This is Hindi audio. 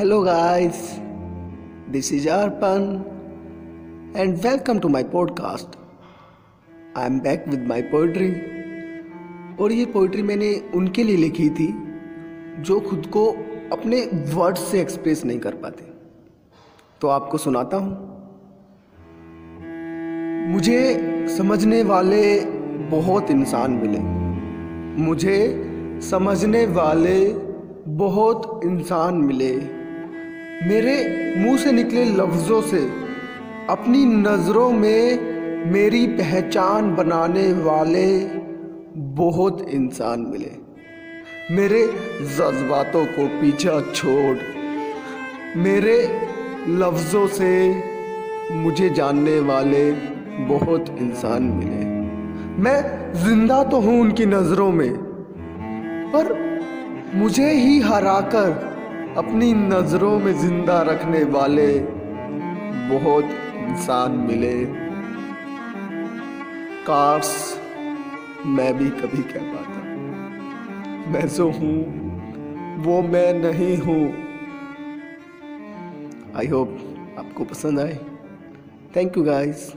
Hello, guys. This is Arpan, and welcome to my podcast. I'm back with my poetry. और ये पोइट्री मैंने उनके लिए लिखी थी जो खुद को अपने वर्ड्स से एक्सप्रेस नहीं कर पाते तो आपको सुनाता हूँ मुझे समझने वाले बहुत इंसान मिले मुझे समझने वाले बहुत इंसान मिले मेरे मुँह से निकले लफ्ज़ों से, अपनी नज़रों में मेरी पहचान बनाने वाले बहुत इंसान मिले। मेरे जज्बातों को पीछा छोड़, मेरे लफ्ज़ों से मुझे जानने वाले बहुत इंसान मिले। मैं ज़िंदा तो हूँ उनकी नज़रों में, पर मुझे ही हराकर अपनी नज़रों में ज़िंदा रखने वाले बहुत इंसान मिले। काश मैं भी कभी कह पाता। मैं जो हूँ, वो मैं नहीं हूँ। आई होप आपको पसंद आए। Thank you guys